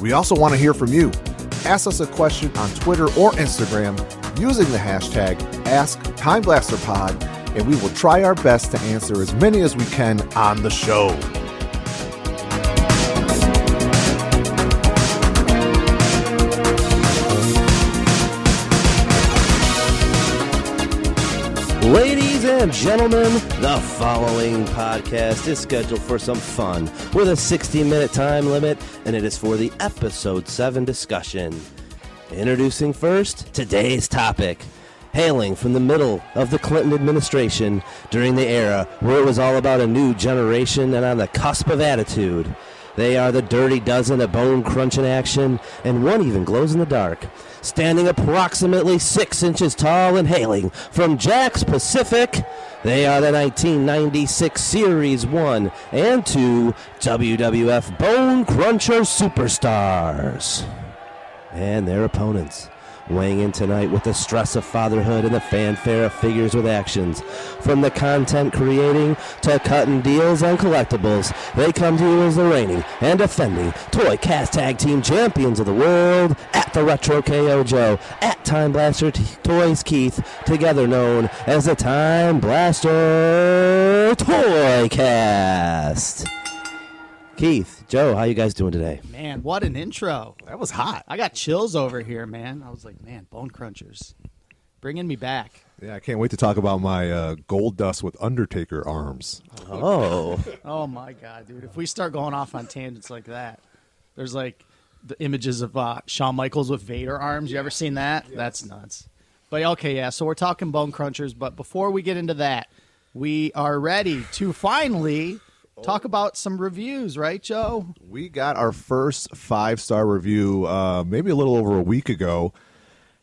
We also want to hear from you. Ask us a question on Twitter or Instagram using the hashtag AskTimeBlasterPod, and we will try our best to answer as many as we can on the show. Ladies and gentlemen, the following podcast is scheduled for some fun with a 60 minute time limit, and it is for the episode 7 discussion. Introducing first today's topic. Hailing from the middle of the Clinton administration during the era where it was all about a new generation and on the cusp of attitude. They are the dirty dozen of bone crunching action, and one even glows in the dark. Standing approximately six inches tall and hailing from Jakks Pacific, they are the 1996 Series 1 and 2 WWF Bone Cruncher Superstars. And their opponents. Weighing in tonight with the stress of fatherhood and the fanfare of figures with actions. From the content creating to cutting deals on collectibles, they come to you as the reigning and defending Toy Cast Tag Team Champions of the World at the Retro KO Joe, at Time Blaster T- Toys Keith, together known as the Time Blaster Toy Cast. Keith, Joe, how you guys doing today? Man, what an intro. That was hot. I got chills over here, man. I was like, man, Bone Crunchers. Bringing me back. Yeah, I can't wait to talk about my uh, Goldust with Undertaker arms. Oh, Oh my god, dude. If we start going off on tangents like that, there's like the images of uh, Shawn Michaels with Vader arms. You ever seen that? That's nuts. But okay, yeah, so we're talking Bone Crunchers, but before we get into that, we are ready to finally talk about some reviews, right, Joe? We got our first five star review uh, maybe a little over a week ago,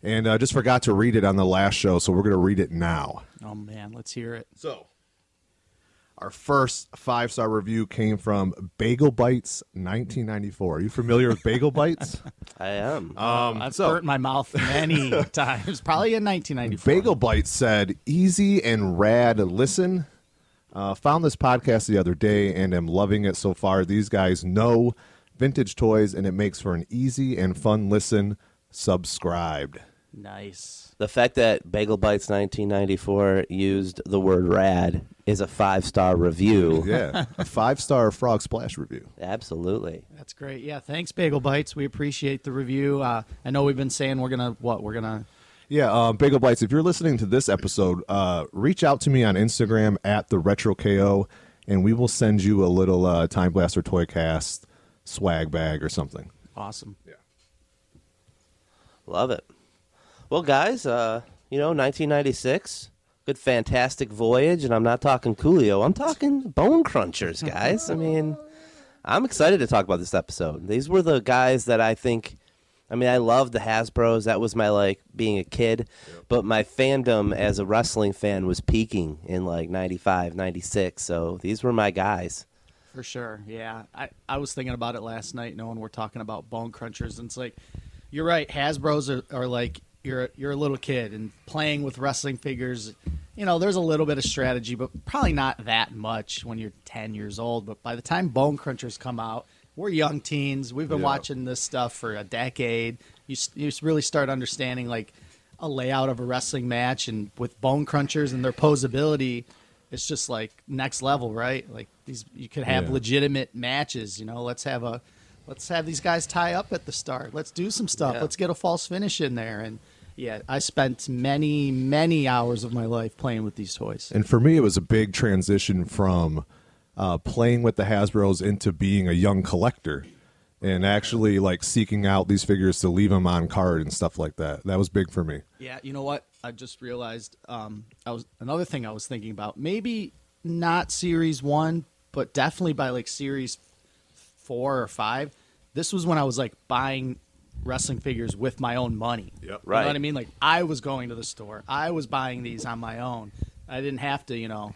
and uh, just forgot to read it on the last show, so we're going to read it now. Oh man, let's hear it. So, our first five star review came from Bagel Bites 1994. Are you familiar with Bagel Bites? I am. Um, I've so- burnt my mouth many times, probably in 1994. Bagel Bites said, "Easy and rad listen." Uh, found this podcast the other day and am loving it so far. These guys know vintage toys, and it makes for an easy and fun listen. Subscribed. Nice. The fact that Bagel Bites 1994 used the word rad is a five star review. Yeah, a five star Frog Splash review. Absolutely. That's great. Yeah, thanks, Bagel Bites. We appreciate the review. Uh, I know we've been saying we're gonna what we're gonna. Yeah, um, Bagel Bites. If you're listening to this episode, uh, reach out to me on Instagram at the Retro KO, and we will send you a little uh, Time Blaster Toy Cast swag bag or something. Awesome. Yeah. Love it. Well, guys, uh, you know, 1996, good, fantastic voyage, and I'm not talking Coolio. I'm talking Bone Crunchers, guys. I mean, I'm excited to talk about this episode. These were the guys that I think. I mean, I loved the Hasbro's. That was my like being a kid, but my fandom as a wrestling fan was peaking in like 95, 96. So these were my guys. For sure. Yeah. I, I was thinking about it last night, knowing we're talking about Bone Crunchers, and it's like, you're right. Hasbro's are, are like you're you're a little kid and playing with wrestling figures. You know, there's a little bit of strategy, but probably not that much when you're 10 years old. But by the time Bone Crunchers come out, we're young teens. We've been Yeah. watching this stuff for a decade. You you really start understanding like a layout of a wrestling match, and with Bone Crunchers and their posability, it's just like next level, right? Like these, you could have Yeah. legitimate matches. You know, let's have a, let's have these guys tie up at the start. Let's do some stuff. Yeah. Let's get a false finish in there. And yeah, I spent many, many hours of my life playing with these toys. And for me, it was a big transition from uh, playing with the Hasbro's into being a young collector and actually like seeking out these figures to leave them on card and stuff like that. That was big for me. Yeah, you know what? I just realized um, I was another thing I was thinking about. Maybe not series one, but definitely by like series four or five, this was when I was like buying wrestling figures with my own money. Yep. You Right. know what I mean? Like I was going to the store. I was buying these on my own. I didn't have to, you know,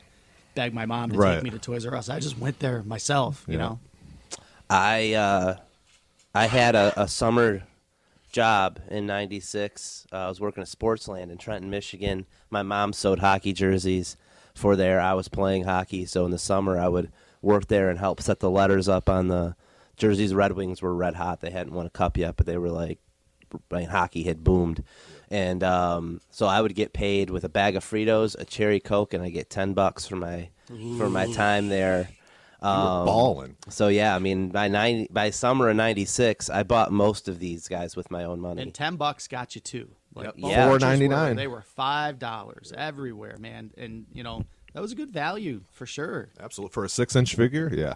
beg my mom to Right. take me to Toys R Us. I just went there myself, you Yeah. know. I uh, I had a, a summer job in '96. Uh, I was working at Sportsland in Trenton, Michigan. My mom sewed hockey jerseys for there. I was playing hockey, so in the summer I would work there and help set the letters up on the jerseys. Red Wings were red hot. They hadn't won a cup yet, but they were like, I mean, hockey had boomed. And um, so I would get paid with a bag of Fritos, a cherry Coke, and I get ten bucks for my for my time there. You were balling. So yeah, I mean by ninety by summer of '96, I bought most of these guys with my own money. And ten bucks got you two. Like Yep. bone Yeah. crunchers $4.99. were- They were five dollars everywhere, man. And you know that was a good value for sure. Absolutely. For a six inch figure, yeah.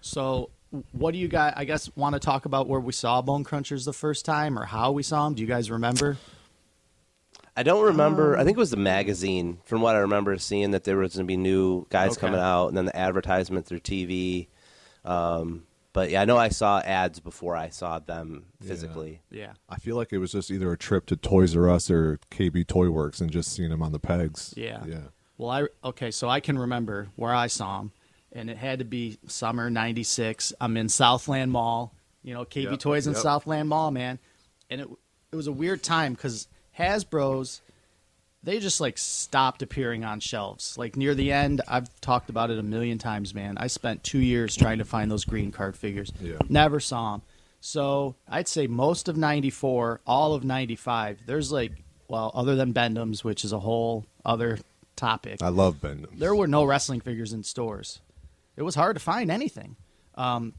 So, what do you guys? I guess want to talk about where we saw Bone Crunchers the first time, or how we saw them? Do you guys remember? I don't remember. I think it was the magazine. From what I remember seeing, that there was going to be new guys Okay. coming out, and then the advertisement through TV. Um, but yeah, I know I saw ads before I saw them physically. Yeah. I feel like it was just either a trip to Toys R Us or KB Toy Works and just seeing them on the pegs. Yeah. Yeah. Well, I okay, so I can remember where I saw them, and it had to be summer '96. I'm in Southland Mall, you know, KB Yep, Toys in. Southland Mall, man, and it it was a weird time because Hasbro's they just like stopped appearing on shelves. Like near the end, I've talked about it a million times, man. I spent two years trying to find those green card figures. Yeah. Never saw them. So I'd say most of '94, all of '95. There's like, well, other than Bend-Ems, which is a whole other topic. I love Bendham. There were no wrestling figures in stores. It was hard to find anything. Um,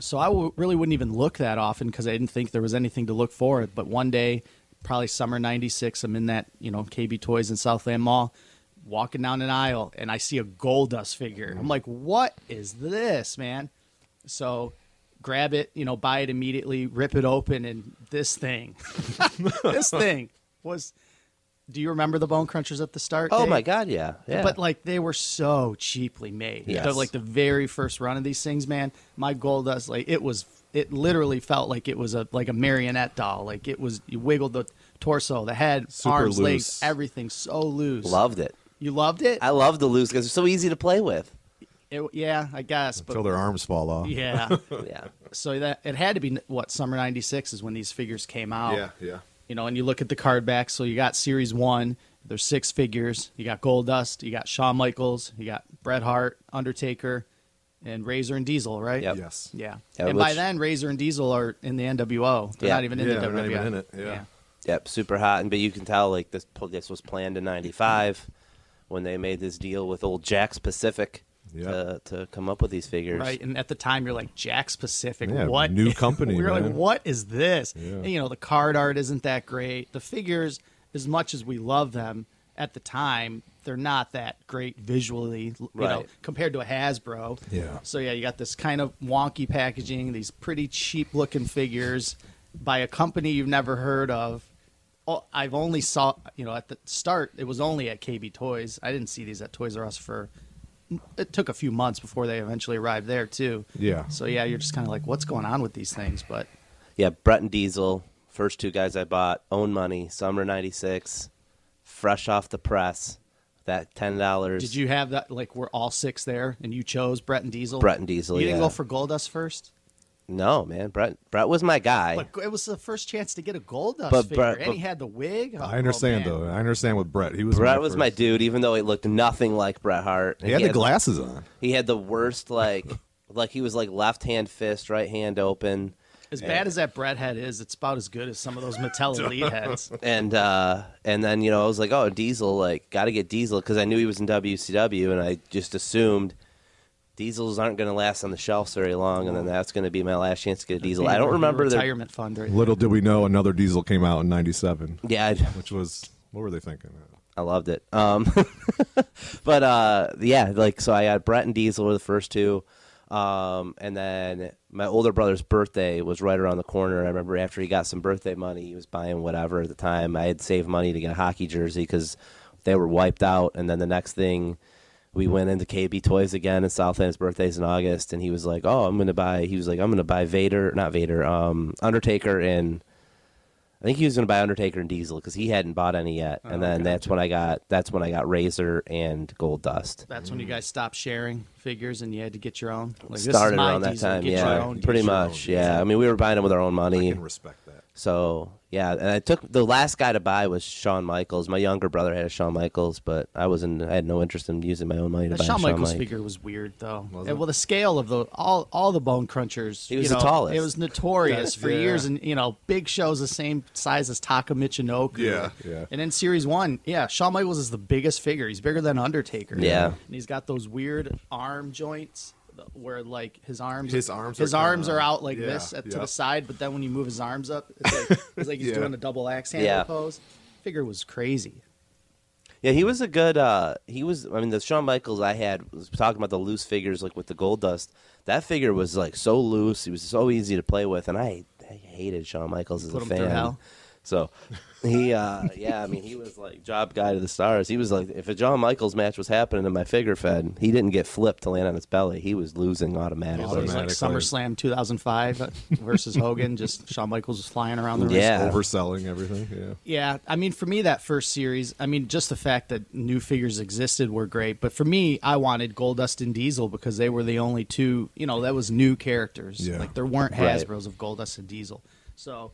so I w- really wouldn't even look that often because I didn't think there was anything to look for. But one day, probably summer '96, I'm in that you know KB Toys in Southland Mall, walking down an aisle, and I see a Goldust figure. I'm like, "What is this, man?" So grab it, you know, buy it immediately, rip it open, and this thing, this thing was. Do you remember the Bone Crunchers at the start? Oh Dave? my god, yeah, yeah. But like they were so cheaply made. Yes. The- like the very first run of these things, man. My Goldust, like it was. It literally felt like it was a like a marionette doll. Like it was. You wiggled the torso, the head, Super arms, loose. legs, everything so loose. loved it. You loved it. I love the loose because they're so easy to play with. It- yeah, I guess. Until But their arms fall off. yeah. Yeah, so that it had to be what summer '96 is when these figures came out. Yeah, yeah. You know, and you look at the card back. So you got Series One. There's six figures. You got Goldust. You got Shawn Michaels. You got Bret Hart, Undertaker, and Razor and Diesel. Right. Yep. Yes. Yeah. Yeah, and by then, Razor and Diesel are in the NWO. They're Yeah. not even in Yeah, the they're not WWE. even in it, yeah. yep, super hot. And but you can tell like this this was planned in '95 when they made this deal with old Jakks Pacific Yep. to to come up with these figures. Right. And at the time, you're like, Jakks Pacific. Yeah, what? new company, we were like, what is this? Yeah. And, you know, the card art isn't that great. The figures, as much as we love them at the time, they're not that great visually, you know, compared to a Hasbro. Yeah. So, yeah, you got this kind of wonky packaging, these pretty cheap looking figures by a company you've never heard of. Oh, I've only saw, you know, at the start, it was only at KB Toys. I didn't see these at Toys R Us for. It took a few months before they eventually arrived there too. Yeah. So yeah, you're just kind of like, what's going on with these things? But Yeah, Bret and Diesel, first two guys I bought, own money, summer '96, fresh off the press. That ten dollars. did you have that? Like, we're all six there, and you chose Bret and Diesel. Bret and Diesel, You didn't yeah. go for Goldust first. No, man. Bret Bret was my guy. But it was the first chance to get a Goldust But figure, Bret- and but- he had the wig. Oh, I understand oh, man. though. I understand with Bret. He was Bret my was my dude, even though he looked nothing like Bret Hart. He had the glasses on. He had the worst like like he was like left hand fist, right hand open. As bad as that Bret head is, it's about as good as some of those Mattel Elite heads. And uh and then, you know, I was like, "Oh, Diesel, like got to get Diesel because I knew he was in WCW and I just assumed Diesels aren't going to last on the shelves very long, and then that's going to be my last chance to get a Diesel. I don't remember the retirement fund right Little did we know another Diesel came out in '97, yeah, I, which was what were they thinking? I loved it. Um, but uh, yeah, like so, I got Bret and Diesel were the first two, um, and then my older brother's birthday was right around the corner. I remember after he got some birthday money, he was buying whatever at the time. I had saved money to get a hockey jersey because they were wiped out, and then the next thing we went into KB Toys again in Southland. His birthday's in August, and he was like, "Oh, I'm gonna buy." He was like, "I'm gonna buy Vader, not Vader, um, Undertaker and." I think he was going to buy Undertaker and Diesel because he hadn't bought any yet, and oh, then that's when I got that's when I got Razor and Goldust. That's when you guys stopped sharing figures and you had to get your own. Like, this is Started my around that diesel, time, yeah, own pretty diesel. much, yeah. I mean, we were buying them with our own I money, can respect that. So yeah. And I took the last guy to buy was Shawn Michaels. My younger brother had a Shawn Michaels, but I wasn't. I had no interest in using my own money to The buy a Shawn Shawn Michaels Mike. figure was weird though. Was Yeah, well, the scale of the all all the Bone Crunchers. He was you the tallest. It was notorious for years, and you know, Big Show's the same size as Taka Michinoku. Yeah, yeah. And in Series One, yeah, Shawn Michaels is the biggest figure. He's bigger than Undertaker. Yeah. and he's got those weird arm joints where like his arms His arms his are arms kinda- are out like yeah, this at, to the side, but then when you move his arms up, it's like, it's like he's Yeah. doing a double axe handle Yeah. pose. Figure was crazy. Yeah, he was a good. uh He was. I mean, the Shawn Michaels I had was talking about the loose figures, like with the Goldust. That figure was like so loose. He was so easy to play with, and I, I hated Shawn Michaels as Put a him through fan. Hell. So he, uh yeah, I mean, he was like job guy to the stars. He was like, if a John Michaels match was happening in my figure fed, he didn't get flipped to land on his belly. He was losing automatically. It was like SummerSlam 2005 versus Hogan. Just Shawn Michaels was flying around the ring. Yeah. Overselling everything. Yeah. Yeah, I mean, for me, that first series, I mean, just the fact that new figures existed were great. But for me, I wanted Goldust and Diesel because they were the only two, you know, that was new characters. Yeah. Like, there weren't Right. Hasbro's of Goldust and Diesel. So,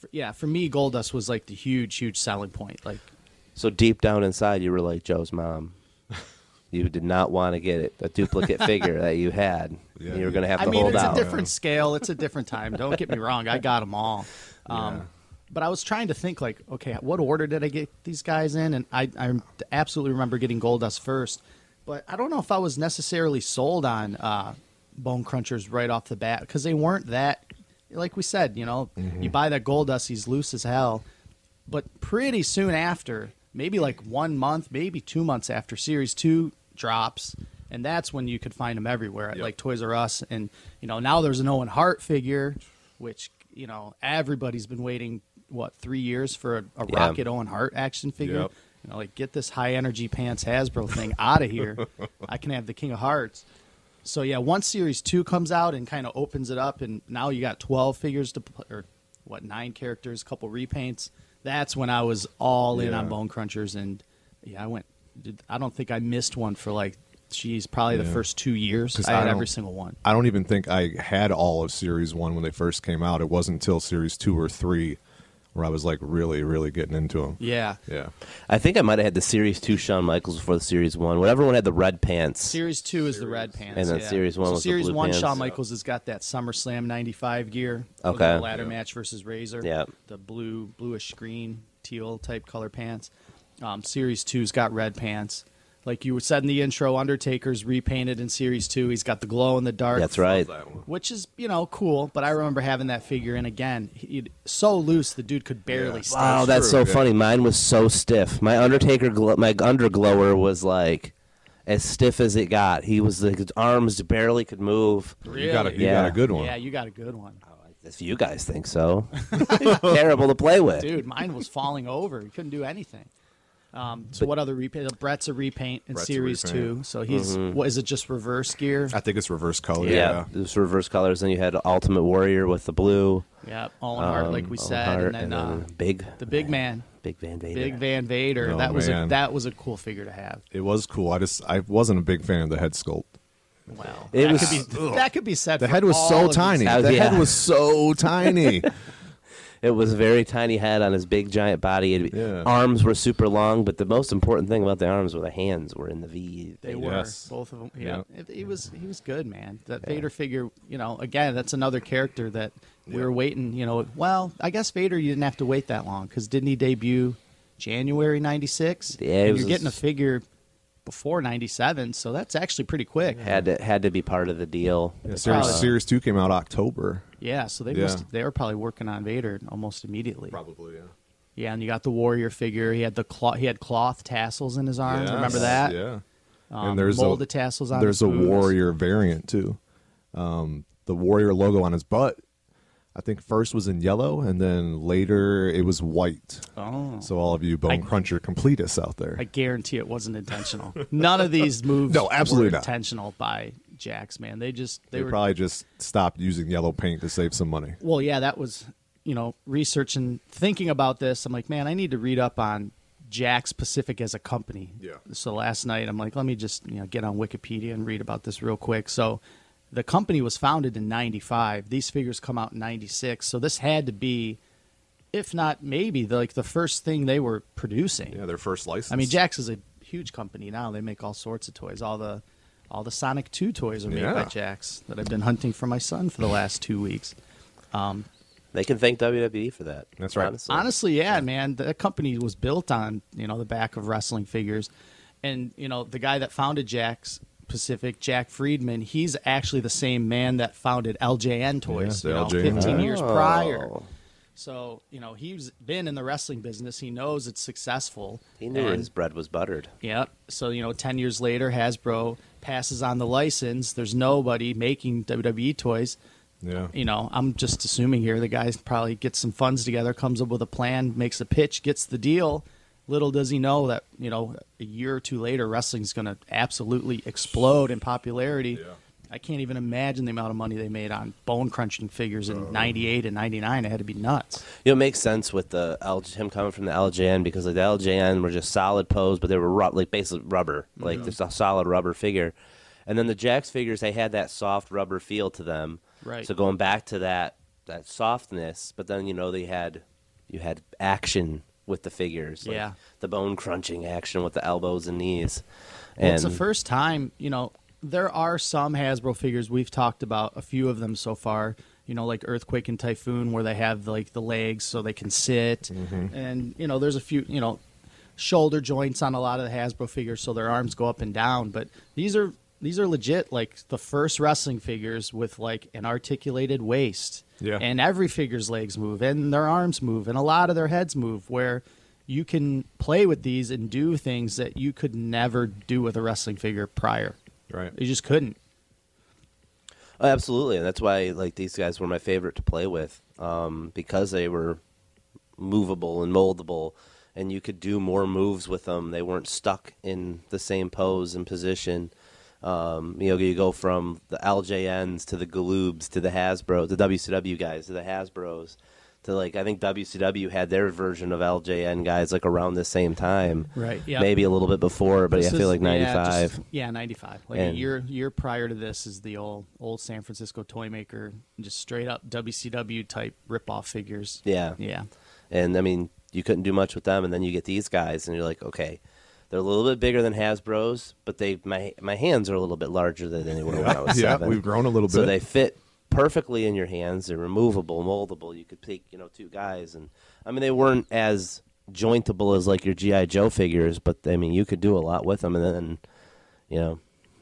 for, yeah, for me, Goldust was like the huge, huge selling point. Like, So deep down inside, you were like Joe's mom. You did not want to get it, a duplicate figure that you had. Yeah, you were going to have I to mean, hold it's out. a different scale. It's a different time. Don't get me wrong. I got them all. Um, Yeah. But I was trying to think, like, okay, what order did I get these guys in? And I, I absolutely remember getting Goldust first. But I don't know if I was necessarily sold on uh, Bone Crunchers right off the bat because they weren't that, like we said, you know, mm-hmm. you buy that Goldust, he's loose as hell. But pretty soon after, maybe like one month, maybe two months after Series 2 drops, and that's when you could find them everywhere at Yep. like Toys R Us. And, you know, now there's an Owen Hart figure, which, you know, everybody's been waiting, what, three years for a, a Yeah. Rocket Owen Hart action figure? Yep. You know, like, get this high energy pants Hasbro thing out of here. I can have the King of Hearts. So yeah, once Series Two comes out and kind of opens it up, and now you got twelve figures to play, or what nine characters, a couple repaints. That's when I was all in Yeah. on Bone Crunchers, and yeah, I went. I don't think I missed one for like, geez, probably the first two years. I I had every single one. I don't even think I had all of Series One when they first came out. It wasn't until Series Two or Three where I was like really, really getting into them. Yeah, Yeah. I think I might have had the Series 2 Shawn Michaels before the Series 1. Whatever one had the red pants. Series Two is the red pants, And then yeah. Series one So was the Series blue One, pants. Shawn Yeah. Michaels has got that SummerSlam '95 gear. Okay. the ladder Yeah. match versus Razor. Yeah. the blue, bluish green, teal type color pants. Um, Series Two's got red pants. Like you said in the intro, Undertaker's repainted in Series Two. He's got the glow in the dark. That's right. That. Which is you know cool, but I remember having that figure, and again, he, so loose the dude could barely Yeah. stay. Wow, that's true, so yeah. funny. Mine was so stiff. My Undertaker, glo- my underglower was like as stiff as it got. He was like his arms barely could move. You got a you Yeah. got a good one. Yeah, you got a good one, If you guys think so, terrible to play with. dude. Mine was falling over. He couldn't do anything. Um, so what other repaint? Bret's a repaint in Bret's Series repaint. Two. So he's Mm-hmm. what is it? Just reverse gear? I think it's reverse color. Yeah, Yeah. this reverse colors. Then you had Ultimate Warrior with the blue. Yeah, Owen Hart, like um, we said, Hart, and then, uh, big, the big man, big Van Vader. Big Van Vader. Oh, that was a, that was a cool figure to have. It was cool. I just I wasn't a big fan of the head sculpt. Wow, It that was- could be that could be said. The for head was all so of these tiny. Uh, The yeah. head was so tiny. It was a very tiny head on his big giant body. It- Yeah. Arms were super long, but the most important thing about the arms were the hands were in the V. They thing. were Yes. both of them. Yeah, Yeah. It, he was he was good, man. That Vader figure, you know, again, that's another character that we were waiting. You know, well, I guess Vader you didn't have to wait that long because didn't he debut January '96? Yeah, it was you're getting a figure before '97, so that's actually pretty quick. Had to had to be part of the deal. Yeah, Series, Probably. Series Two came out October. Yeah, so they Yeah. must they were probably working on Vader almost immediately. Probably, yeah. Yeah, and you got the warrior figure. He had the cloth. He had cloth tassels in his arms. Yes, Remember that? Yeah. Um, and there's molded a, tassels on. There's a boots. warrior variant too. Um, the warrior logo on his butt. I think first was in yellow, and then later it was white. Oh. So all of you bone I- cruncher completists out there, I guarantee it wasn't intentional. None of these moves No, absolutely were not. intentional by Jakks, man. They just they, they were probably just stopped using yellow paint to save some money. Well, yeah, that was, you know, researching, thinking about this. I'm like, man, I need to read up on Jakks Pacific as a company. Yeah. So last night, I'm like, let me just, you know, get on Wikipedia and read about this real quick. So the company was founded in 95. These figures come out in 96. So this had to be, if not maybe, the, like the first thing they were producing. Yeah, their first license. I mean, Jakks is a huge company now. They make all sorts of toys. All the all the Sonic 2 toys are made by Yeah. Jakks that I've been hunting for my son for the last two weeks. Um, They can thank WWE for that. That's right. Honestly. Honestly, yeah, man. The company was built on you know the back of wrestling figures, and you know the guy that founded Jakks Pacific, Jack Friedman, he's actually the same man that founded LJN Toys. Yeah, you the know, LJN. 15 years Oh. prior. So you know he's been in the wrestling business. He knows it's successful. He knew and- his bread was buttered. Yep. So you know, ten years later, Hasbro passes on the license. There's nobody making WWE toys. yeah, You know, I'm just assuming here the guy probably gets some funds together, comes up with a plan, makes a pitch, gets the deal. Little does he know that you know a year or two later, wrestling's going to absolutely explode in popularity. I can't even imagine the amount of money they made on bone crunching figures in '98 and '99. It had to be nuts. You know, it makes sense with the L- him coming from the LJN because like the LJN were just solid pose, but they were ru- like basically rubber, mm-hmm. like just a solid rubber figure. And then the Jakks figures, they had that soft rubber feel to them. Right. So going back to that that softness, but then you know they had you had action with the figures, like Yeah. the bone crunching action with the elbows and knees. Well, And it's the first time, you know, there are some Hasbro figures we've talked about a few of them so far. You know, like Earthquake and Typhoon, where they have like the legs so they can sit, mm-hmm. and you know, there's a few, you know, shoulder joints on a lot of the Hasbro figures, so their arms go up and down. But these are these are legit, like the first wrestling figures with like an articulated waist, Yeah. and every figure's legs move and their arms move and a lot of their heads move where you can play with these and do things that you could never do with a wrestling figure prior right. you just couldn't Oh, absolutely, and that's why like these guys were my favorite to play with um, because they were movable and moldable, and you could do more moves with them. They weren't stuck in the same pose and position. Um, you know, you go from the LJNs to the Galoobs to the Hasbro, the WCW guys to the Hasbros. To like, I think WCW had their version of LJN guys like around the same time, Right, Yeah, Maybe a little bit before, but This I feel is- like yeah, ninety five. just- yeah 95 like a year year prior to this is the old old san francisco toy maker just straight up wcw type rip off figures yeah, yeah And I mean, you couldn't do much with them, and then you get these guys, and you're like, okay, they're a little bit bigger than Hasbro's, but they my my hands are a little bit larger than they were when I was yeah, seven. we've grown a little bit. so they fit perfectly in your hands. They're removable, moldable. You could take you know two guys, and I mean they weren't as jointable as like your GI Joe figures, but I mean you could do a lot with them, and then you know.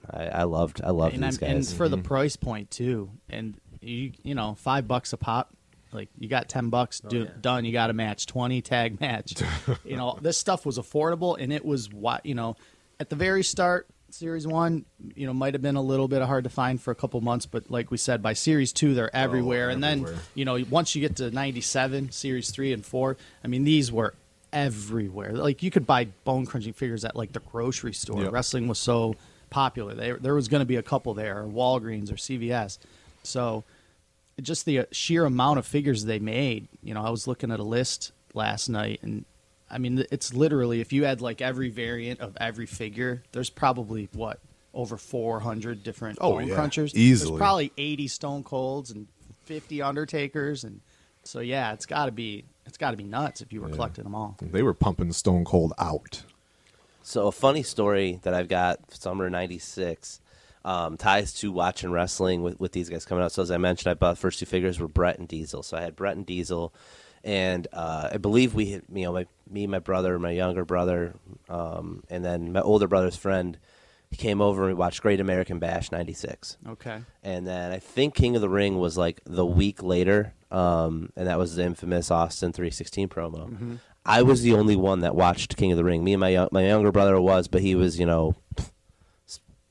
I, I loved, I loved and, these I'm, and guys. for the mm-hmm. price point too and you you know five bucks a pop like you got 10 bucks oh, do, done you got a match 20 tag match you know this stuff was affordable and it was what you know at the very start series one you know might have been a little bit hard to find for a couple months but like we said by series two they're everywhere. And then you know once you get to 97 series three and four i mean these were everywhere. Like you could buy bone crunching figures at like the grocery store. Yep. wrestling was so popular. There, there was going to be a couple there or walgreens or cvs so just the uh, sheer amount of figures they made you know i was looking at a list last night and i mean it's literally if you had like every variant of every figure there's probably what over 400 different Oh, bone yeah. crunchers Easily. there's probably 80 stone colds and 50 undertakers and so yeah it's got to be it's got to be nuts if you were collecting them all they were pumping Stone Cold out. So a funny story that I've got summer '96 um, ties to watching wrestling with, with these guys coming out. So as I mentioned, I bought the first two figures were Bret and Diesel. So I had Bret and Diesel, and uh, I believe we had you know my, me, my brother, my younger brother, um, and then my older brother's friend. He came over and we watched Great American Bash '96. okay And then I think King of the Ring was like the week later, um, and that was the infamous Austin 316 promo. I was the only one that watched King of the Ring. Me and my my younger brother was, but he was you know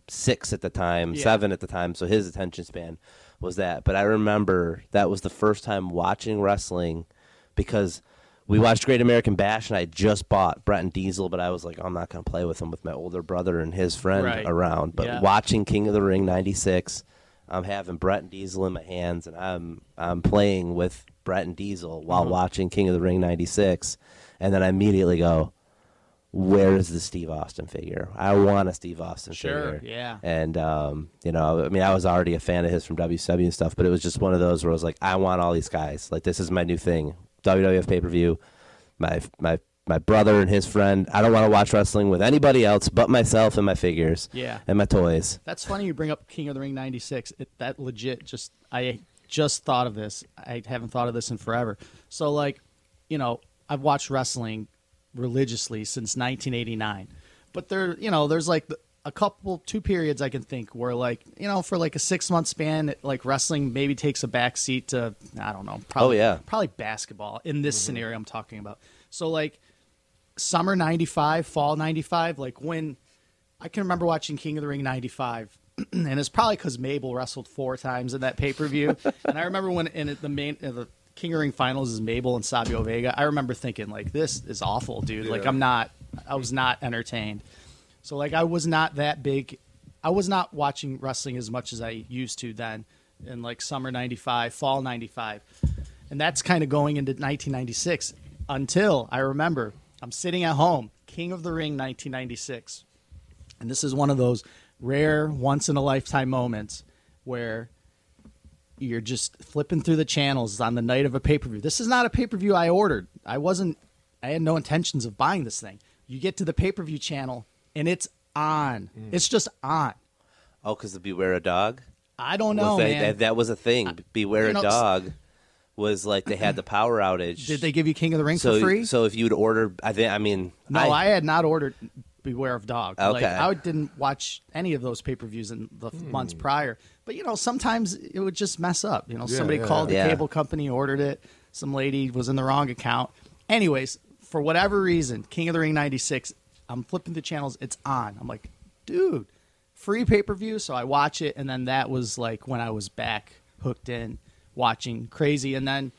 six at the time, Yeah. seven at the time, so his attention span was that. But I remember that was the first time watching wrestling because we watched Great American Bash and I just bought Bret and Diesel, but I was like, I'm not going to play with him with my older brother and his friend Right. around. But Yeah. watching King of the Ring '96, I'm having Bret and Diesel in my hands and I'm I'm playing with Bret and Diesel while Mm-hmm. watching King of the Ring '96, and then I immediately go. Where is the Steve Austin figure? I want a Steve Austin Sure, figure. yeah. And um, you know, I mean, I was already a fan of his from WCW and stuff, but it was just one of those where I was like, I want all these guys. Like, this is my new thing. WWF pay per view. My my my brother and his friend. I don't want to watch wrestling with anybody else but myself and my figures. Yeah. And my toys. That's funny you bring up King of the Ring 96. It, that legit just I just thought of this. I haven't thought of this in forever. So like, you know, I've watched wrestling religiously since 1989. But there, you know, there's like a couple two periods I can think where like, you know, for like a 6-month span like wrestling maybe takes a back seat to I don't know, probably Oh, yeah. probably basketball in this scenario I'm talking about. So like summer 95, fall 95, like when I can remember watching King of the Ring 95 and it's probably cuz Mabel wrestled four times in that pay-per-view. and I remember when in the main uh, the King of the Ring finals is Mabel and Savio Vega. I remember thinking like this is awful, dude. Like I'm not I was not entertained. So like I was not that big I was not watching wrestling as much as I used to then in like summer 95, fall 95. And that's kind of going into 1996 until I remember I'm sitting at home, King of the Ring 1996. And this is one of those rare once in a lifetime moments where you're just flipping through the channels on the night of a pay-per-view. This is not a pay-per-view I ordered. I wasn't I had no intentions of buying this thing. You get to the pay-per-view channel and it's on. Mm. It's just on. Oh, because the Beware a Dog? I don't know, that, man. that, that was a thing. Beware a know, Dog was like they had the power outage. Did they give you King of the Ring so, for free? So if you'd order, I think, I mean, No, I, had not ordered Beware of Dog. Like, Okay. I didn't watch any of those pay per views in the months hmm. prior. But you know, sometimes it would just mess up. You know, Yeah, somebody yeah, called yeah. the cable company, ordered it. Some lady was in the wrong account. Anyways, for whatever reason, King of the Ring '96. I'm flipping the channels. It's on. I'm like, dude, free pay per view. So I watch it, and then that was like when I was back hooked in watching crazy, and then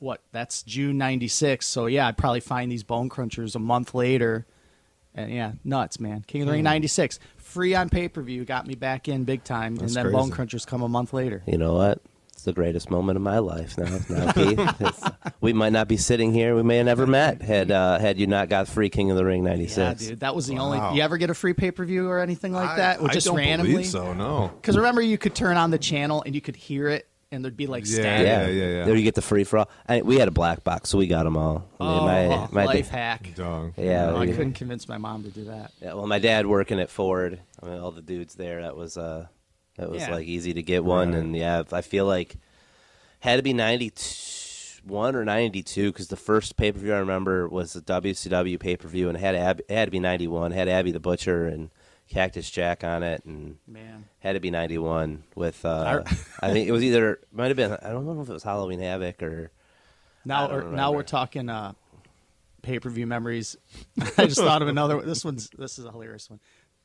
what that's June 96 so yeah I'd probably find these bone crunchers a month later and yeah nuts man King of the Ring 96 free on pay-per-view got me back in big time That's and then bone crunchers come a month later You know what? It's the greatest moment of my life now, now Keith. We might not be sitting here. We may have never met had uh, had you not got free King of the Ring yeah '96. dude that was the Wow. only you ever get a free pay-per-view or anything like that I just don't randomly believe so. No. because remember you could turn on the channel and you could hear it and there'd be like Yeah, static yeah, yeah, yeah. There you get the free for all. I, we had a black box, so we got them all. I mean, oh, my, my life da- hack Dog. Yeah, No, I couldn't convince my mom to do that Yeah, well, my dad working at Ford. I mean, all the dudes there. That was uh, that was Yeah. like easy to get one, Right. and yeah, I feel like had to be ninety one or ninety two because the first pay per view I remember was the WCW pay per view, and it had Ab- it had to be ninety one. Had Abby the Butcher and Cactus Jack on it, and man had to be ninety one with. Uh, I think it was either might have been. I don't know if it was Halloween Havoc or. Now, or, now we're talking uh, pay per view memories. I just thought of another. This one's this is a hilarious one.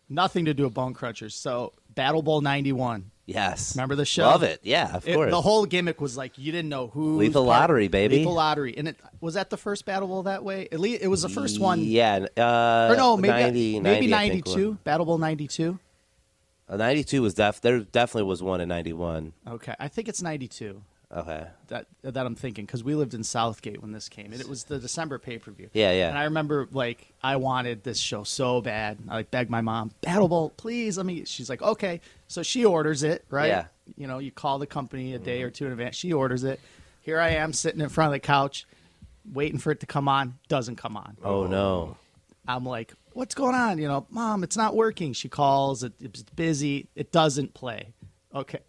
Nothing to do with Bone Crunchers. So Battle Bowl '91. Yes, Remember the show? Love it. Yeah, of It- course. the whole gimmick was like you didn't know who. Lethal Lottery, baby. Lethal Lottery, and it was that the first Battle Bowl that way. At least it was the first one. Yeah, uh, Or no, maybe 90, maybe 90, '92. Battle Bowl '92. Uh, 92 was def there definitely was one in 91 Okay, I think it's '92 okay that that I'm thinking because we lived in Southgate when this came, and it was the December pay per view. Yeah, yeah. And I remember like I wanted this show so bad. I like begged my mom, Battle Bowl, please let me. She's like, okay. So she orders it, right? Yeah. You know, you call the company a day or two in advance. She orders it. Here I am sitting in front of the couch, waiting for it to come on. Doesn't come on. oh no I'm like, what's going on? You know, mom, it's not working. She calls, it, it's busy, it doesn't play. Okay.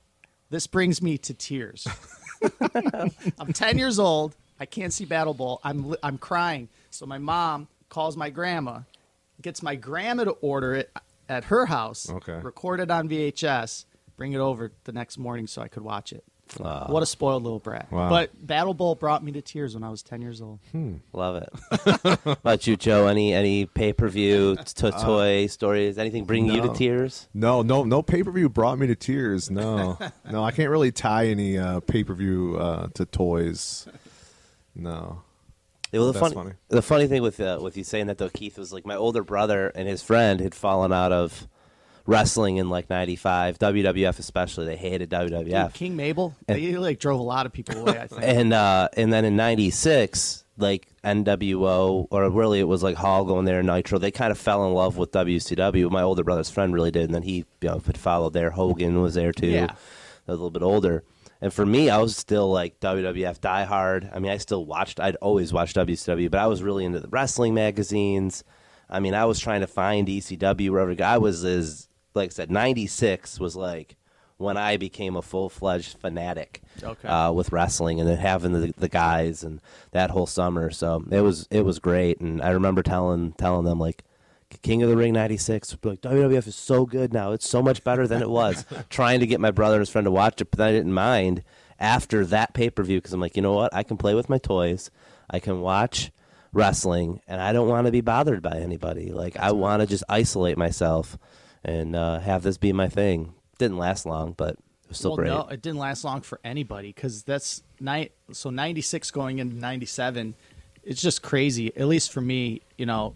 This brings me to tears. I'm 10 years old. I can't see Battle Bowl. I'm, I'm crying. So my mom calls my grandma, gets my grandma to order it at her house, Okay. record it on VHS, bring it over the next morning so I could watch it. Aw, What a spoiled little brat. Wow. But Battle Bowl brought me to tears when I was 10 years old. love it. What about you, Joe? Any any pay per view to toy stories? Anything bring you to tears? No, no, no pay per view brought me to tears. No, no, I can't really tie any uh, pay per view uh, to toys. No. Yeah, well, the That's funny, funny. the funny thing with uh, with you saying that though, Keith was like my older brother and his friend had fallen out of wrestling in like '95, WWF especially. They hated WWF, Dude, King Mabel, they like drove a lot of people away, I think. and uh, and then in '96, like NWO or really it was like Hall going there, Nitro. They kind of fell in love with WCW. My older brother's friend really did, and then he you know had followed there. Hogan was there too. Yeah. a little bit older. And for me, I was still like WWF diehard. I mean, I still watched. I'd always watched WCW, but I was really into the wrestling magazines. I mean, I was trying to find ECW wherever. I was as like I said, '96 was like when I became a full fledged fanatic Okay. uh, with wrestling and then having the, the guys and that whole summer. So it was it was great. And I remember telling telling them like. King of the Ring '96. Like WWF is so good now; it's so much better than it was. Trying to get my brother and his friend to watch it, but I didn't mind after that pay per view because I'm like, you know what? I can play with my toys. I can watch wrestling, and I don't want to be bothered by anybody. Like I want to just isolate myself and uh, have this be my thing. Didn't last long, but it was still well, great. no, it didn't last long for anybody because that's night. So ninety six going into ninety seven, it's just crazy. At least for me, you know,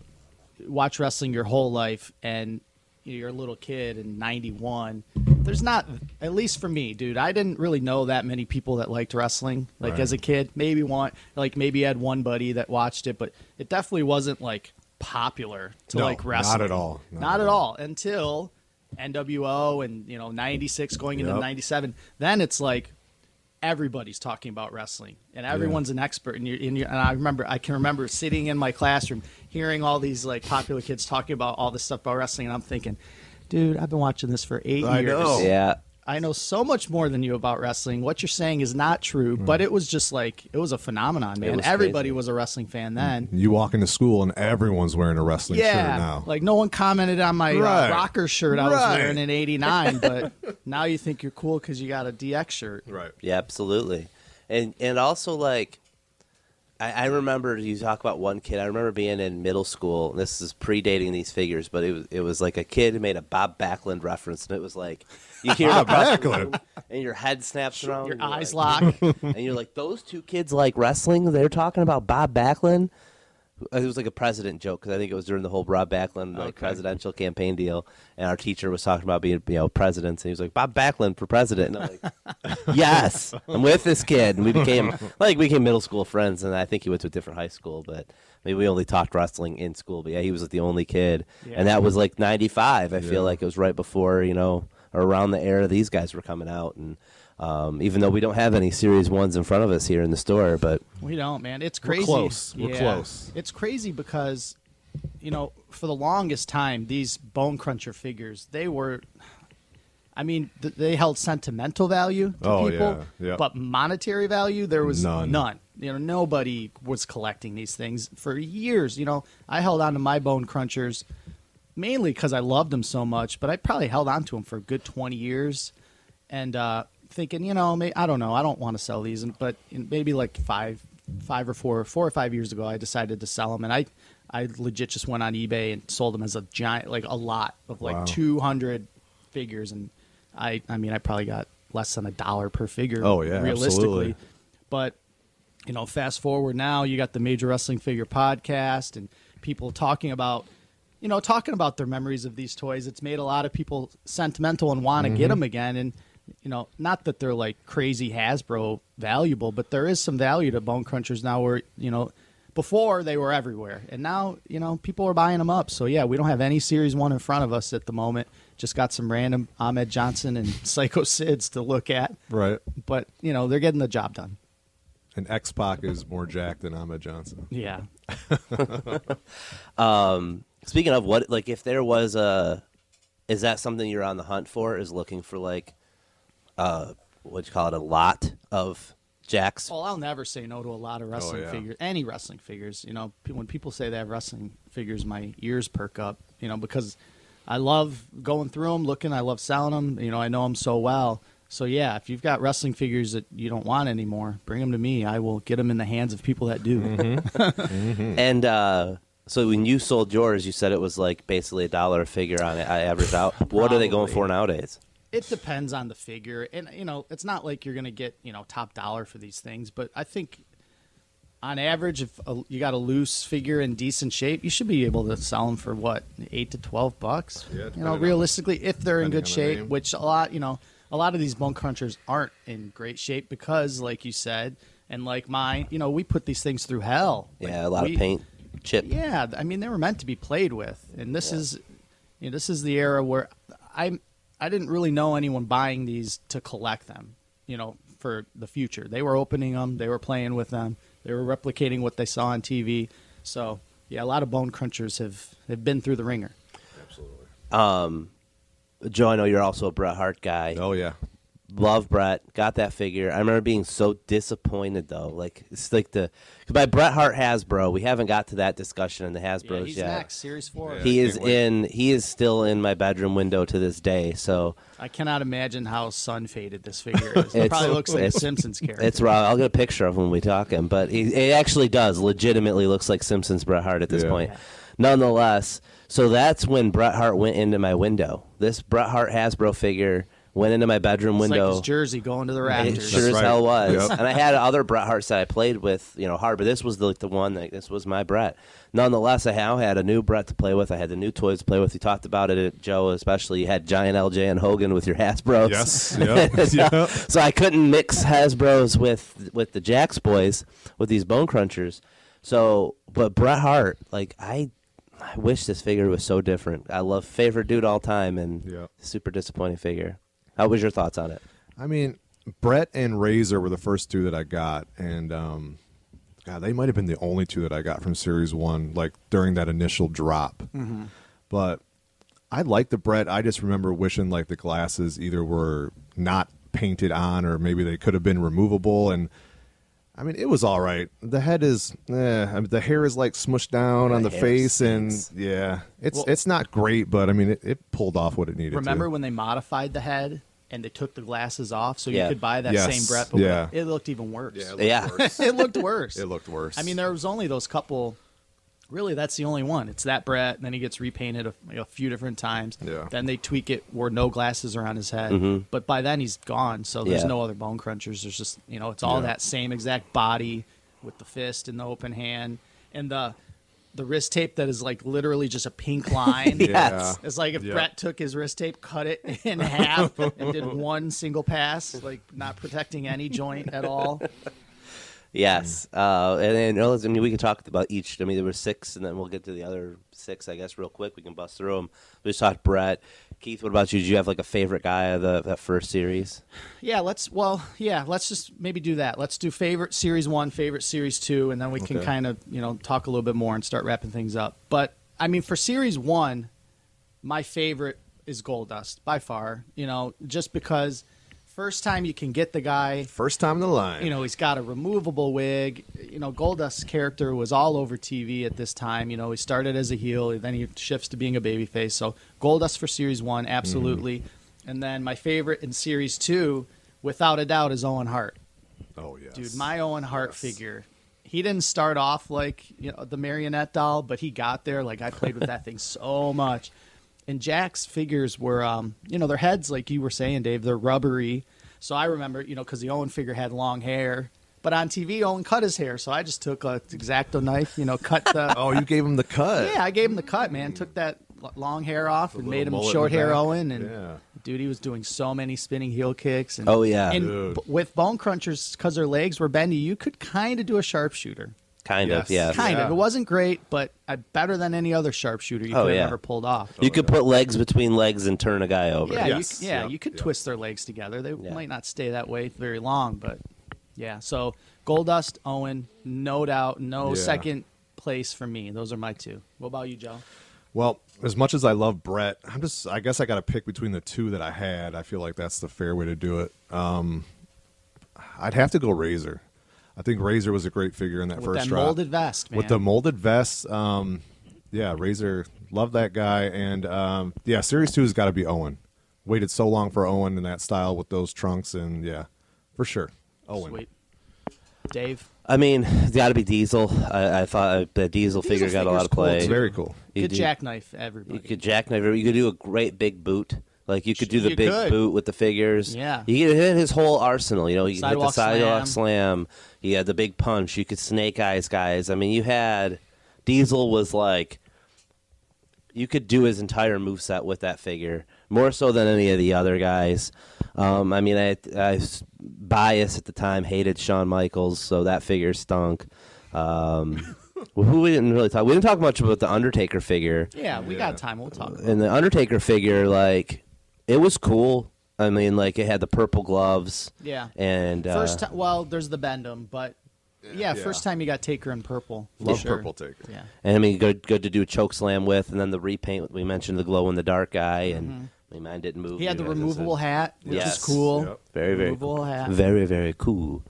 watch wrestling your whole life and you're a little kid in ninety one. There's not, at least for me, dude. I didn't really know that many people that liked wrestling. Like Right. as a kid, maybe one, like maybe I had one buddy that watched it, but it definitely wasn't like popular to No, like wrestling. not at all. Not, Not at at all until NWO and you know '96 going into Yep. '97. Then it's like everybody's talking about wrestling and everyone's an expert. And, you're, and, you're, and I remember, I can remember sitting in my classroom hearing all these like popular kids talking about all this stuff about wrestling, and I'm thinking, dude, I've been watching this for eight I years. know. yeah, I know so much more than you about wrestling. What you're saying is not true, but it was just like it was a phenomenon, man. was Everybody crazy. was a wrestling fan then. You walk into school and everyone's wearing a wrestling Yeah, shirt now. like no one commented on my Right. uh, rocker shirt I was wearing in '89, but now you think you're cool because you got a DX shirt. right. Yeah, absolutely. And and also like I, I remember you talk about one kid. I remember being in middle school. And this is predating these figures, but it was it was like a kid who made a Bob Backlund reference, and it was like you hear Bob Backlund? and your head snaps around. Your eyes like- lock. and you're like, those two kids like wrestling. They're talking about Bob Backlund. It was like a president joke because I think it was during the whole Bob Backlund like presidential campaign deal, and our teacher was talking about being you know presidents, and he was like Bob Backlund for president. And I'm like, yes, I'm with this kid, and we became like we became middle school friends, and I think he went to a different high school, but maybe we only talked wrestling in school. But yeah, he was the only kid, Yeah. and that was like '95. I Yeah. feel like it was right before you know or around the era these guys were coming out, and um, even though we don't have any series ones in front of us here in the store, but We don't, man. It's crazy. We're close. We're Yeah. close. It's crazy because, you know, for the longest time, these Bone Cruncher figures, they were, I mean, th- they held sentimental value to Oh, people, yeah. Yep. but monetary value, there was None. none. You know, nobody was collecting these things for years. You know, I held on to my Bone Crunchers mainly because I loved them so much, but I probably held on to them for a good 20 years. And, uh, thinking, you know, may, I don't know, I don't want to sell these, and- but in maybe like five, five or four, four or five years ago, I decided to sell them, and I, I legit just went on eBay and sold them as a giant, like a lot of like Wow. 200 figures, and I, I mean, I probably got less than a dollar per figure. Oh, yeah, realistically, absolutely. but you know, fast forward now, you got the Major Wrestling Figure podcast and people talking about, you know, talking about their memories of these toys. It's made a lot of people sentimental and want to mm-hmm. 'em get them again. And, you know, not that they're like crazy Hasbro valuable, but there is some value to Bone Crunchers now where, you know, before they were everywhere. And now, you know, people are buying them up. So, yeah, we don't have any Series 1 in front of us at the moment. Just got some random Ahmed Johnson and Psycho Sids to look at. Right. But, you know, they're getting the job done. And X Pac is more jacked than Ahmed Johnson. Yeah. Um, speaking of what, like, if there was a, is that something you're on the hunt for? Is looking for like, uh, what you call it, a lot of Jakks? Well, I'll never say no to a lot of wrestling yeah. figures. Any wrestling figures, you know. When people say they have wrestling figures, my ears perk up, you know, because I love going through them, looking. I love selling them. You know, I know them so well. So yeah, if you've got wrestling figures that you don't want anymore, bring them to me. I will get them in the hands of people that do. Mm-hmm. And uh, so when you sold yours, you said it was like basically a dollar a figure on it. I averaged out. What are they going for nowadays? It depends on the figure, and you know, it's not like you're going to get you know top dollar for these things, but I think on average, if a, you got a loose figure in decent shape, you should be able to sell them for what eight to twelve bucks. Yeah, you depending know, on- realistically, if they're in good shape, name. which a lot, you know, a lot of these bone crunchers aren't in great shape because, like you said, and like mine, you know, we put these things through hell. Like, Yeah, a lot we- of paint, chip. yeah, I mean they were meant to be played with, and this is, you know, this is the era where I I didn't really know anyone buying these to collect them, you know, for the future. They were opening them, they were playing with them, they were replicating what they saw on TV. So yeah, a lot of bone crunchers have have been through the ringer. Um, Joe, I know you're also a Bret Hart guy. Oh yeah. Love Bret. Got that figure. I remember being so disappointed though. Like it's like the cause by Bret Hart Hasbro. We haven't got to that discussion in the Hasbro's Yeah, he's yet. next, Series Four. Yeah. He is wait. in. He is still in my bedroom window to this day. So I cannot imagine how sun faded this figure is. It probably looks like a Simpsons character. it's raw. I'll get a picture of him when we talk him, but he it actually does legitimately looks like Simpsons Bret Hart at this Yeah. point. Nonetheless, so that's when Bret Hart went into my window. This Bret Hart Hasbro figure went into my bedroom It's window. like his jersey going to the It rafters. sure as right. hell was. Yep. And I had other Bret Harts that I played with, you know, hard, but this was the, like the one that this was my Bret. Nonetheless, I now had a new Bret to play with. I had the new toys to play with. You talked about it, Joe, especially. You had Giant LJ and Hogan with your Hasbros. Yes. Yep. yep. So I couldn't mix Hasbros with with the Jakks boys with these bone crunchers. So, but Bret Hart, like I, I wish this figure was so different. I love favorite dude all time, and Yeah. super disappointing figure. How was your thoughts on it? I mean, Bret and Razor were the first two that I got, and um, God, they might have been the only two that I got from Series One, like during that initial drop. But I like the Bret. I just remember wishing like the glasses either were not painted on, or maybe they could have been removable. And I mean, it was all right. The head is, eh, I mean, the hair is like smushed down The on the hair face, and yeah, it's Well- it's not great, but I mean, it, it pulled off what it needed. Remember to. when they modified the head and they took the glasses off so Yeah. you could buy that Yes. same Bret, but Yeah. it looked even worse. Yeah, it looked Yeah. worse. it looked worse. it looked worse. I mean, there was only those couple. Really, that's the only one. It's that Bret, and then he gets repainted a, a few different times. Yeah. Then they tweak it where no glasses are on his head. But by then he's gone, so there's Mm-hmm. Yeah. no other bone crunchers. There's just you know, it's all Yeah. that same exact body with the fist and the open hand and the the wrist tape that is like literally just a pink line. Yes. It's like if Yep. Bret took his wrist tape, cut it in half, and did one single pass, like not protecting any joint at all. Yes, uh, and then uh, I mean we can talk about each. I mean there were six, and then we'll get to the other six, I guess, real quick. We can bust through them. We just talked Bret, Keith. What about you? Did you have like a favorite guy of the that first series? Yeah, let's. Well, yeah, let's just maybe do that. Let's do favorite series one, favorite series two, and then we can Okay. kind of you know talk a little bit more and start wrapping things up. But I mean, for series one, my favorite is Goldust by far. You know, just because first time you can get the guy. First time in the line. You know, he's got a removable wig. You know, Goldust's character was all over TV at this time. You know, he started as a heel, then he shifts to being a babyface. So Goldust for Series One, absolutely. Mm-hmm. And then my favorite in Series Two, without a doubt, is Owen Hart. oh yes, Dude, my Owen Hart Yes. figure. He didn't start off like you know the marionette doll, but he got there. Like I played with that thing so much. And Jakks figures were, um, you know, their heads, like you were saying, Dave, they're rubbery. So I remember, you know, because the Owen figure had long hair, but on TV, Owen cut his hair. So I just took a exacto knife, you know, cut the. Oh, you gave him the cut. yeah, I gave him the cut, man. Took that long hair off and made him short hair back. Owen. And Yeah. dude, he was doing so many spinning heel kicks. And, Oh, yeah. and Dude. b- with bone crunchers, because their legs were bendy, you could kind of do a sharpshooter. Kind Yes. of, yeah. Kind Yeah. of. It wasn't great, but uh, better than any other sharpshooter you Oh, could have yeah. ever pulled off. You could put legs between legs and turn a guy over. Yeah, Yes. you, yeah, Yep. you could Yep. twist their legs together. They Yeah. might not stay that way very long, but yeah. So Goldust, Owen, no doubt, no Yeah. second place for me. Those are my two. What about you, Joe? Well, as much as I love Bret, I'm just I guess I got to pick between the two that I had. I feel like that's the fair way to do it. Um, I'd have to go Razor. I think Razor was a great figure in that With first that drop. molded vest, man. With the molded vest, um, yeah, Razor, love that guy, and um, yeah, Series Two has got to be Owen, waited so long for Owen in that style with those trunks, and yeah, for sure, Owen. Sweet. Dave. I mean, it's got to be Diesel. I, I thought the Diesel, figure got a lot of play. cool, It's very cool. You Good do- jackknife everybody. You could jackknife. it. You could do a great big boot. Like you could do the You big could. boot with the figures. Yeah. You could hit his whole arsenal. You know, you could hit the Sidewalk sidewalk slam. You had the big punch. You could snake eyes guys. I mean, you had Diesel was like you could do his entire moveset with that figure more so than any of the other guys. Um, I mean, I, I was biased at the time, hated Shawn Michaels, so that figure stunk. Um, who we didn't really talk. We didn't talk much about the Undertaker figure. yeah, we got time. We'll talk. About. And the Undertaker figure, like, it was cool. I mean, like, it had the purple gloves. Yeah. And uh, First time. Well, there's the Bend-Em, but yeah, Yeah. for time you got Taker in purple. for Love sure. purple Taker. Yeah. and I mean, good, good to do a choke slam with, and then the repaint. We mentioned the glow in the dark guy, and I mean, mine didn't move. Mm-hmm. He had the you guys, removable said. hat, which Yes. is cool. Yep. Very, very, removable hat. very, very cool.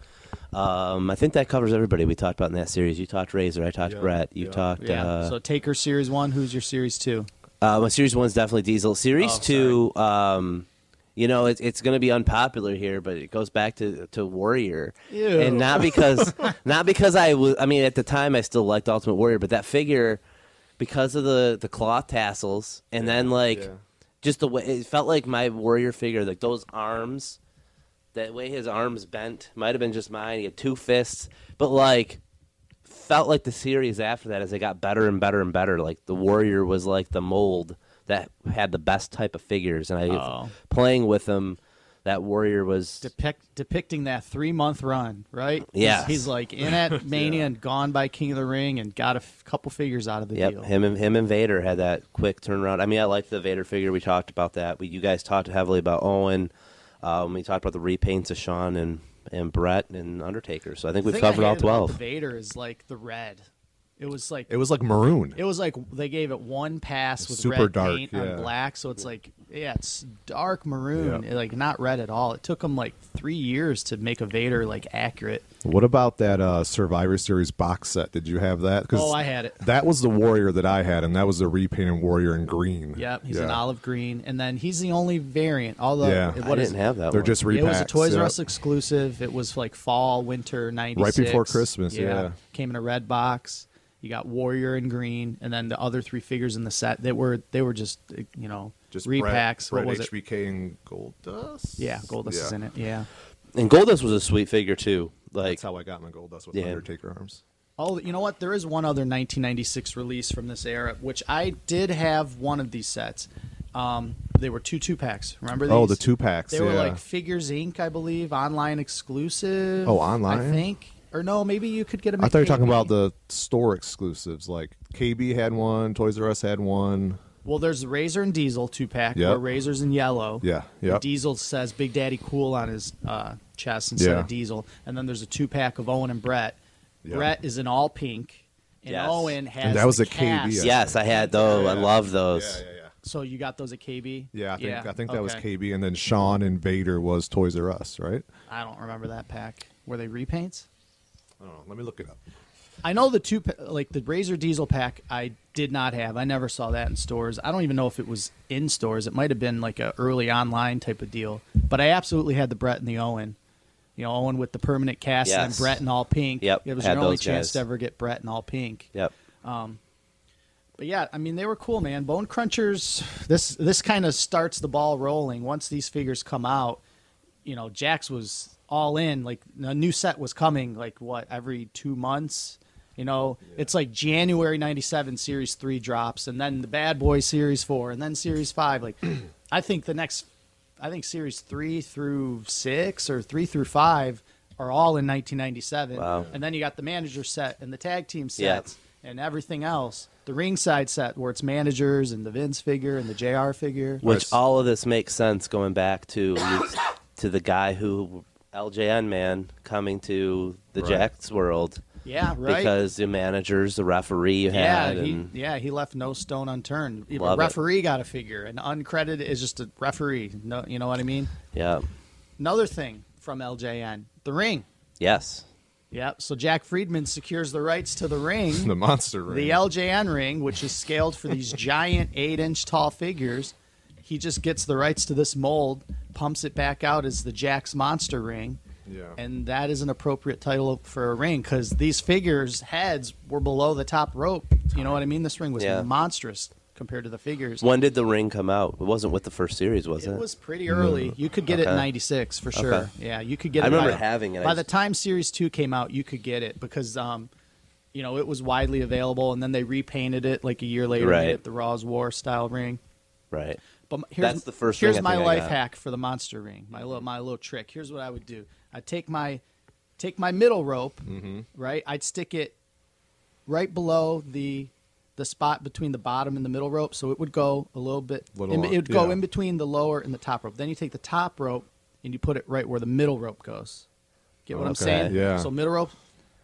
Um, I think that covers everybody we talked about in that series. You talked Razor, I talked Yeah, Bret, you yeah. talked. Yeah. Uh, so Taker series one. Who's your series two? Uh, my series one's definitely Diesel. Series Oh, two, um, you know, it, it's going to be unpopular here, but it goes back to to Warrior, Ew. and not because not because I was. I mean, at the time, I still liked Ultimate Warrior, but that figure, because of the the cloth tassels, and then like yeah. just the way it felt like my Warrior figure, like those arms, that way his arms bent, might have been just mine. He had two fists, but like felt like the series after that as they got better and better and better. Like the Warrior was like the mold that had the best type of figures, and I Oh. playing with them. That Warrior was Depict, depicting that three month run, right? Yeah, He's, he's like in at Mania and gone by King of the Ring and got a f- couple figures out of the Yep, deal. him and him and Vader had that quick turnaround. I mean, I liked the Vader figure. We talked about that. We, you guys talked heavily about Owen. Um, we talked about the repaints of Shawn and and Bret and Undertaker. So I think The we've thing I covered all twelve. Vader is like the red. It was like It was like maroon. It was like they gave it one pass with Super red dark, paint yeah. on black, so it's like yeah, it's dark maroon, Yeah. like not red at all. It took them like three years to make a Vader like accurate. What about that uh, Survivor Series box set? Did you have that? 'Cause Oh, I had it. That was the Warrior that I had, and that was the repainted Warrior in green. Yep, he's yeah. an olive green, and then he's the only variant. Although Yeah. it, I didn't have that. They're one. just repacks. it was a Toys R. Us exclusive. It was like fall, winter '96, before Christmas, yeah. came in a red box. You got Warrior in green, and then the other three figures in the set that were they were just you know Just repacks. Bret, what was Bret it? HBK and Goldust. Yeah, Goldust is in it. Yeah. and Goldust was a sweet figure too. Like That's how I got my Goldust with Yeah. Undertaker arms. Oh, you know what? There is one other 1996 release from this era, which I did have one of these sets. Um, they were two two packs. Remember these? Oh, the two packs. They were like Figures Inc. I believe, online exclusive. Oh, online? I think, or no, maybe you could get them. I at thought you were talking about the store exclusives. Like KB had one, Toys R Us had one. Well, there's the Razor and Diesel two pack. Yep. Where Razor's in yellow. Yeah, yeah. Diesel says Big Daddy Cool on his uh, chest instead Yeah. of Diesel, and then there's a two pack of Owen and Bret. Yeah. Bret is in all pink, and Yes. Owen has And that was the a KB. I yes, I had those. I Yeah. love those. Yeah, yeah, yeah. So you got those at KB? Yeah, I think I think that was. KB, and then Shawn and Vader was Toys R Us, right? I don't remember that pack. Were they repaints? Oh, let me look it up. I know the two, like the Razor Diesel pack, I did not have. I never saw that in stores. I don't even know if it was in stores. It might have been like a early online type of deal. But I absolutely had the Bret and the Owen. You know, Owen with the permanent cast and Yes. then Bret and all pink. Yep, It was had your only those chance guys. to ever get Bret and all pink. Yep. Um, but yeah, I mean they were cool, man. Bone Crunchers. This this kind of starts the ball rolling. Once these figures come out, you know, Jakks was all in. Like a new set was coming. Like what every two months. You know, it's like January '97 Series Three drops, and then the Bad Boy Series Four, and then Series Five. Like, I think the next, I think Series Three through Six or Three through Five are all in 1997. Wow. And then you got the manager set and the tag team Yeah. and everything else. The ringside set where it's managers and the Vince figure and the JR figure. Which all of this makes sense going back to to the guy who LJN man coming to the Right. Jakks world Yeah, right. because the managers, the referee you yeah, had, he, yeah, he left no stone unturned. Even Love it. referee got a figure, and uncredited is just a referee. No, you know what I mean. yeah, Another thing from LJN, the ring. yes, Yep. So Jack Friedman secures the rights to the ring. The monster ring. The LJN ring, which is scaled for these giant eight inch tall figures, he just gets the rights to this mold, pumps it back out as the Jakks Monster Ring. Yeah. And that is an appropriate title for a ring because these figures' heads were below the top rope. You know what I mean? This ring was Yeah. monstrous compared to the figures. When did the ring come out? It wasn't with the first series, was it? It was pretty early. You could get it in '96 for sure. Okay. Yeah, you could get. I it remember by, having it. By the time Series Two came out, you could get it because, um, you know, it was widely available, and then they repainted it like a year later, Right. made it the Raw's War style ring. right. But here's, That's the first Here's my life hack for the monster ring. My little my little trick. Here's what I would do. I'd take my take my middle rope, Mm-hmm. right? I'd stick it right below the the spot between the bottom and the middle rope, so it would go a little bit. Little in- it would go yeah. in between the lower and the top rope. Then you take the top rope and you put it right where the middle rope goes. Get what I'm saying? Yeah. So middle rope,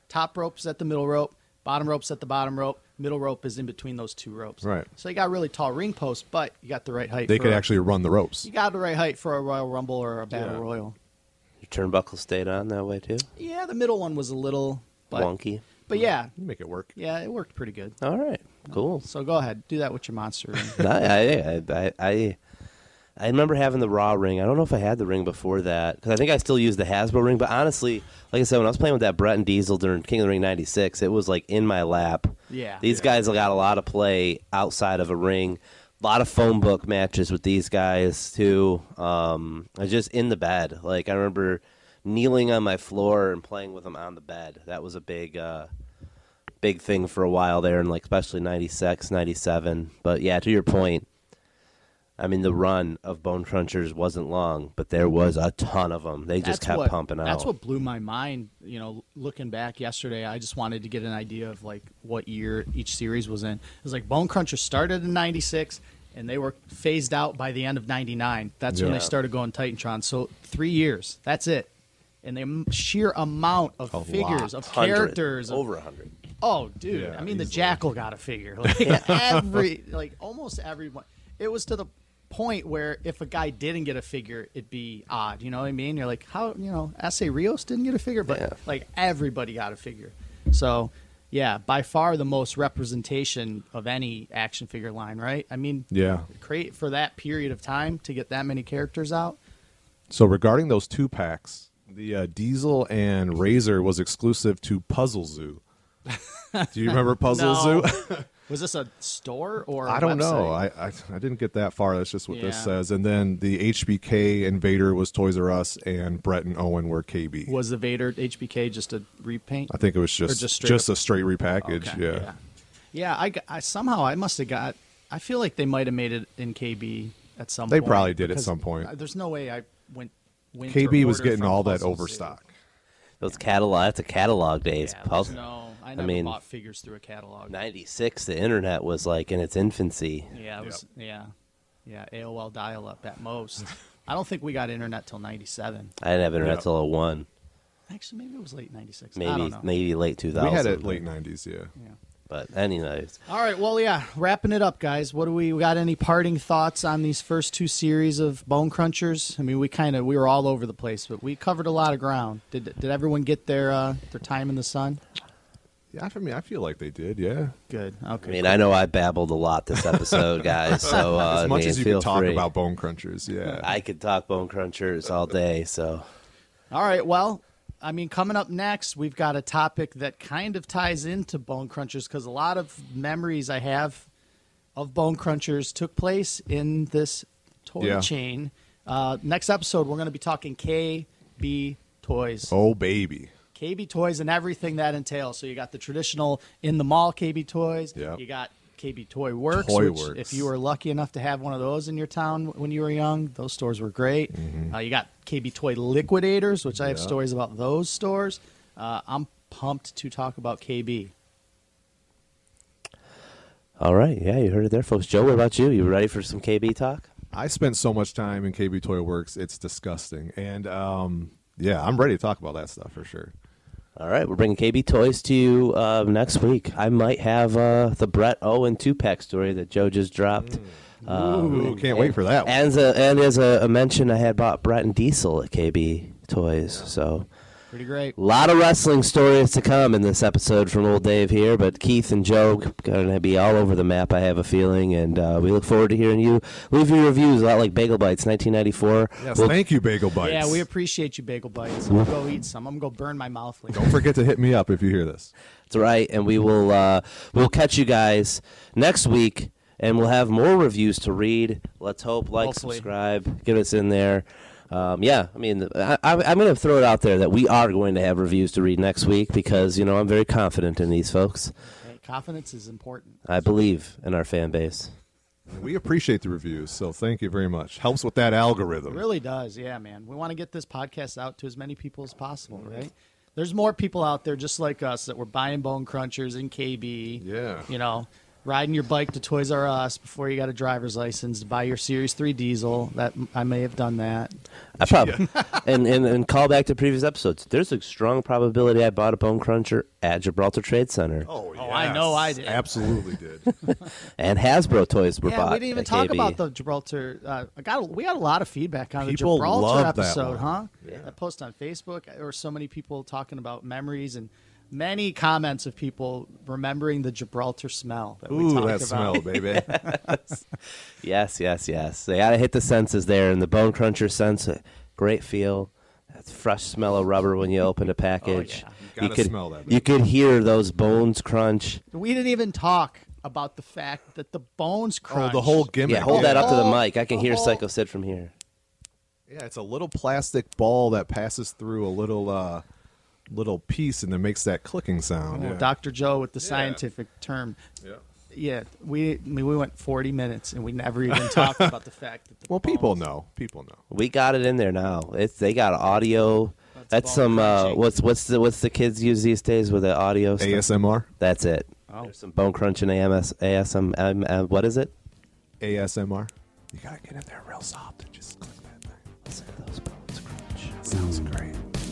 top rope's at the middle rope, bottom rope's at the bottom rope, middle rope is in between those two ropes. Right. So you got really tall ring posts, but you got the right height. They for could a- actually run the ropes. you got the right height for a Royal Rumble or a Battle Yeah. Royal. Your turnbuckle stayed on that way too. Yeah, the middle one was a little but, Wonky. But yeah, You make it work. yeah, it worked pretty good. All right. Cool. So go ahead, do that with your monster ring. No, I, I, I, I, I remember having the Raw ring. I don't know if I had the ring before that because I think I still used the Hasbro ring. But honestly, like I said, when I was playing with that Bret and Diesel during King of the Ring '96, it was like in my lap. Yeah. These guys got a lot of play outside of a ring. A lot of phone book matches with these guys too. Um, I was just in the bed. Like I remember kneeling on my floor and playing with them on the bed. That was a big, uh, big thing for a while there, and like especially '96, '97. But yeah, to your point, I mean the run of Bone Crunchers wasn't long, but there was a ton of them. They just That's kept what- pumping out. That's what blew my mind. You know, looking back yesterday, I just wanted to get an idea of like what year each series was in. It was like Bone Cruncher started in '96, and they were phased out by the end of '99. That's when they started going Titantron. So three years. That's it. And the sheer amount of A figures, lot. of 100, characters, over a hundred. Oh, dude! Yeah, I mean, the. Jackal got a figure. Like every, like almost everyone. It was to the point where if a guy didn't get a figure, it'd be odd. You know what I mean? You're like, how? You know, Asa Rios didn't get a figure, but Yeah. like everybody got a figure. So, yeah, by far the most representation of any action figure line, right? I mean, Yeah. create for that period of time to get that many characters out. So regarding those two packs, the uh, Diesel and Razor was exclusive to Puzzle Zoo. Do you remember Puzzle Zoo? Was this a store or I I don't know. I, I I didn't get that far. That's just what this Yeah. says. And then the HBK and Vader was Toys R Us, and Brett and Owen were KB. was the Vader HBK just a repaint? I think it was just just just, straight a straight repackage. Okay, yeah. yeah. Yeah, I, got- I somehow I must have got. I feel like they might have made it in KB at some. Point. They point. probably did at because some point. I- There's no way I went. went KB was ordered getting from all that Puzzle Zoo. overstock. Those catalog. That's a catalog days. Yeah, there's Puzzle. no, I never mean, bought figures through a catalog. 96 the internet was like in its infancy Yeah, it was, yeah, yeah. AOL dial-up at most. I don't think we got internet till '97. i didn't have internet Yeah. till 01 Actually, maybe it was late '96. I maybe don't know. maybe late 2000 We had it late '90s. Yeah. Yeah. but anyways All right, well, yeah, wrapping it up, guys. What do we, we got? Any parting thoughts on these first two series of Bone Crunchers? I mean, we kind of we were all over the place, but we covered a lot of ground. Did did everyone get their uh, their time in the sun? Yeah, I mean, I feel like they did. Yeah. Good. Okay. i mean i know i babbled a lot this episode guys so uh, as much I mean, as you feel can talk free. about Bone Crunchers. Yeah. i could talk bone crunchers all day so All right. Well, I mean, coming up next, we've got a topic that kind of ties into Bone Crunchers because a lot of memories I have of Bone Crunchers took place in this toy Yeah. chain. Uh, next episode, we're going to be talking KB Toys. oh baby. KB Toys and everything that entails. So you got the traditional in the mall KB Toys. Yep. You got KB Toy Works, Toy which Works. if you were lucky enough to have one of those in your town when you were young, those stores were great. Uh, you got KB Toy Liquidators, which I have Mm-hmm. Stories about those stores. Uh, I'm pumped to talk about KB. all right yeah you heard it there folks joe what about you you ready for some kb talk I spent so much time in KB Toy Works. It's disgusting. And um, yeah, I'm ready to talk about that stuff for sure. All right we're bringing kb toys to you uh, next week i might have uh, the bret owen two-pack story that joe just dropped Ooh, can't wait for that. One. And as a, and as a, a mention, I had bought Bret and Diesel at KB Toys. So Pretty great. A lot of wrestling stories to come in this episode from Old Dave here, but Keith and Joe going to be all over the map, I have a feeling, and uh, we look forward to hearing you leave your reviews a lot like Bagel Bites 1994. Yes, We'll- thank you, Bagel Bites. Yeah, we appreciate you, Bagel Bites. I'm gonna go eat some. I'm gonna go burn my mouth later. Don't forget to hit me up if you hear this. That's right, and we will uh, we'll catch you guys next week, and we'll have more reviews to read. Let's hope, like, Hopefully. subscribe, get us in there. Um, yeah, I mean, I, I, I'm going to throw it out there that we are going to have reviews to read next week because you know I'm very confident in these folks. Hey, confidence is important. I believe in our fan base. We appreciate the reviews, so thank you very much. Helps with that It algorithm. really does. Yeah, man. We want to get this podcast out to as many people as possible, right? There's more people out there just like us that were buying bone crunchers in KB. Yeah. You know, riding your bike to Toys R Us before you got a driver's license to buy your Series 3 diesel. That I may have done that. I probably and, and and call back to previous episodes. There's a strong probability I bought a bone cruncher at Gibraltar Trade Center, Oh, Oh, I know I did. Absolutely did. and Hasbro toys were yeah, bought. we didn't even at talk KB. about the Gibraltar. Uh, I got we got a lot of feedback on People the Gibraltar love that episode, one. huh? That post on Facebook. There were so many people talking about memories and many comments of people remembering the Gibraltar smell that we Ooh, talked that about. smell, baby. Yes, yes, yes. They gotta hit the senses there, and the bone cruncher sense, great feel. That fresh smell of rubber when you open a package. Oh, yeah. You gotta could smell that, You could hear those bones crunch. We didn't even talk about the fact that the bones oh, crunch. the whole gimmick. Yeah, hold that up to the Oh, mic. I can hear oh. Psycho Sid from here. Yeah, it's a little plastic ball that passes through a little uh, little piece and then makes that clicking sound. Oh, yeah. Dr. Joe with the scientific term. Yeah. Yeah, we I mean, we went 40 minutes and we never even talked about the fact that the Well, people know. People know. We got it in there now. It's they got audio. That's That's some uh, what's what's the what's the kids use these days with the audio stuff? ASMR. That's it. Oh. There's some bone crunching AMS ASM um, uh, what is it? ASMR. You gotta get in there real soft and just click that thing. Listen to those bones crunch. Sounds great.